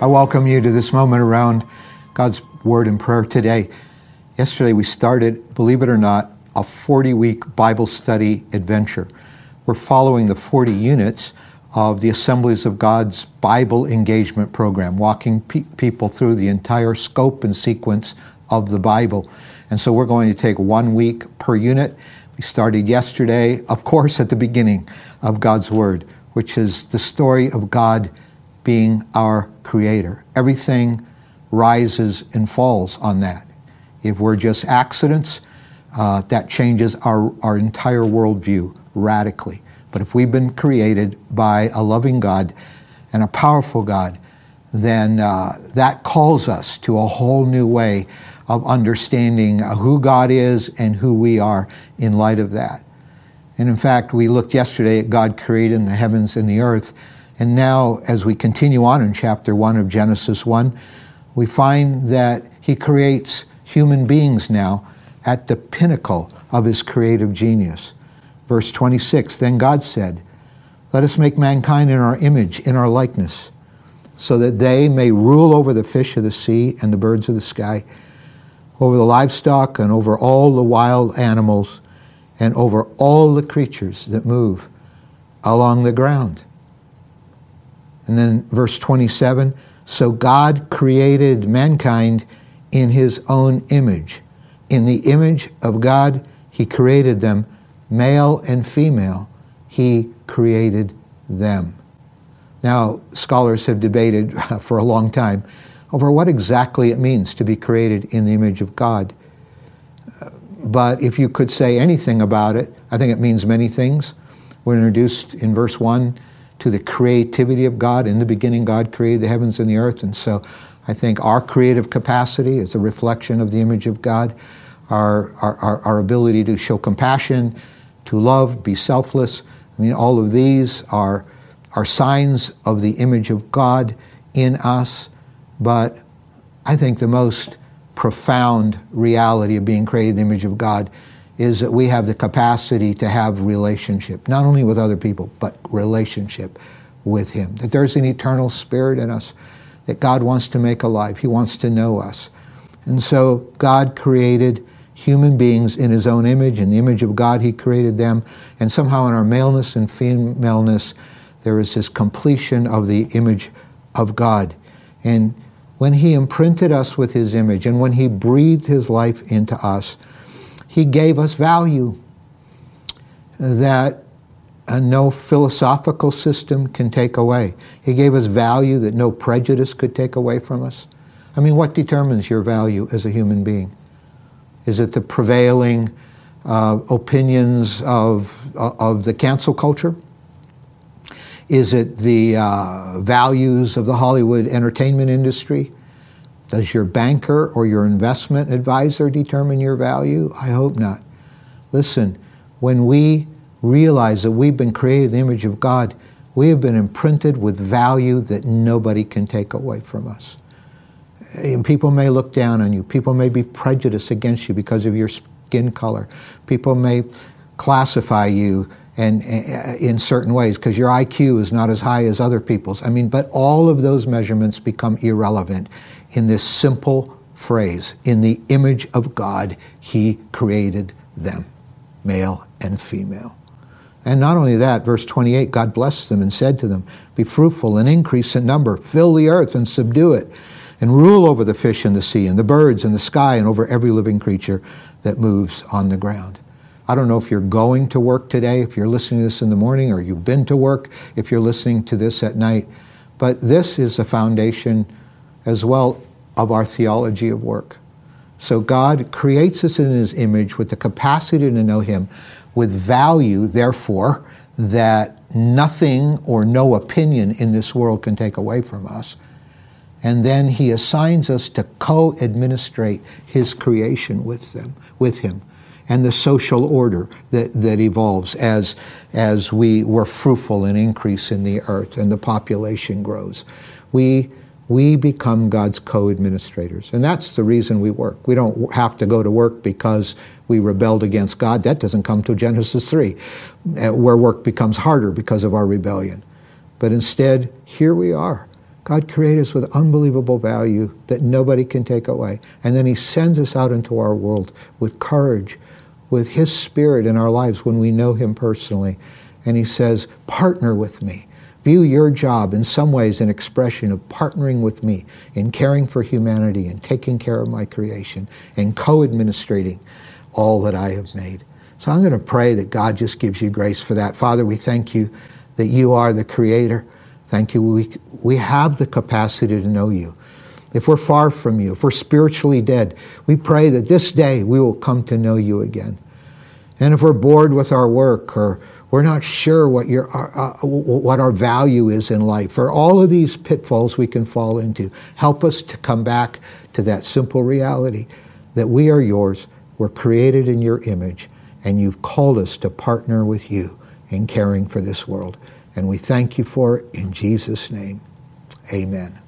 I welcome you to this moment around God's Word and prayer today. Yesterday we started, believe it or not, a 40 week Bible study adventure. We're following the 40 units of the Assemblies of God's Bible Engagement Program, walking pe- people through the entire scope and sequence of the Bible. And so we're going to take one week per unit. We started yesterday, of course, at the beginning of God's Word, which is the story of God being our creator. Everything rises and falls on that. If we're just accidents, uh, that changes our, our entire worldview radically. But if we've been created by a loving God and a powerful God, then uh, that calls us to a whole new way of understanding who God is and who we are in light of that. And in fact, we looked yesterday at God creating the heavens and the earth and now, as we continue on in chapter 1 of Genesis 1, we find that he creates human beings now at the pinnacle of his creative genius. Verse 26 Then God said, Let us make mankind in our image, in our likeness, so that they may rule over the fish of the sea and the birds of the sky, over the livestock and over all the wild animals, and over all the creatures that move along the ground. And then verse 27 So God created mankind in his own image. In the image of God, he created them, male and female, he created them. Now, scholars have debated for a long time over what exactly it means to be created in the image of God. Uh, but if you could say anything about it, I think it means many things. We're introduced in verse 1 to the creativity of God. In the beginning, God created the heavens and the earth. And so I think our creative capacity is a reflection of the image of God. Our, our, our ability to show compassion, to love, be selfless. I mean, all of these are, are signs of the image of God in us. But I think the most profound reality of being created in the image of God is that we have the capacity to have relationship, not only with other people, but relationship with Him. That there's an eternal spirit in us that God wants to make alive. He wants to know us. And so God created human beings in His own image. In the image of God, He created them. And somehow in our maleness and femaleness, there is this completion of the image of God. And when He imprinted us with His image and when He breathed His life into us, he gave us value that uh, no philosophical system can take away. He gave us value that no prejudice could take away from us. I mean, what determines your value as a human being? Is it the prevailing uh, opinions of, uh, of the cancel culture? Is it the uh, values of the Hollywood entertainment industry? Does your banker or your investment advisor determine your value? I hope not. Listen, when we realize that we've been created in the image of God, we have been imprinted with value that nobody can take away from us. And people may look down on you. People may be prejudiced against you because of your skin color. People may classify you and uh, in certain ways because your IQ is not as high as other people's. I mean, but all of those measurements become irrelevant in this simple phrase In the image of God, He created them, male and female. And not only that, verse 28, God blessed them and said to them, Be fruitful and increase in number, fill the earth and subdue it, and rule over the fish in the sea and the birds in the sky and over every living creature that moves on the ground. I don't know if you're going to work today, if you're listening to this in the morning, or you've been to work, if you're listening to this at night, but this is the foundation as well of our theology of work. So God creates us in his image with the capacity to know him, with value, therefore, that nothing or no opinion in this world can take away from us. And then he assigns us to co-administrate his creation with them, with him, and the social order that, that evolves as, as we were fruitful and increase in the earth and the population grows. We we become God's co administrators. And that's the reason we work. We don't have to go to work because we rebelled against God. That doesn't come to Genesis 3, uh, where work becomes harder because of our rebellion. But instead, here we are. God created us with unbelievable value that nobody can take away. And then He sends us out into our world with courage, with His Spirit in our lives when we know Him personally. And He says, Partner with me. View your job in some ways an expression of partnering with me in caring for humanity and taking care of my creation and co administrating all that I have made. So I'm going to pray that God just gives you grace for that. Father, we thank you that you are the creator. Thank you. We, we have the capacity to know you. If we're far from you, if we're spiritually dead, we pray that this day we will come to know you again. And if we're bored with our work or we're not sure what, your, uh, uh what our value is in life, for all of these pitfalls we can fall into, help us to come back to that simple reality that we are yours, we're created in your image, and you've called us to partner with you in caring for this world. And we thank you for it in Jesus' name. Amen.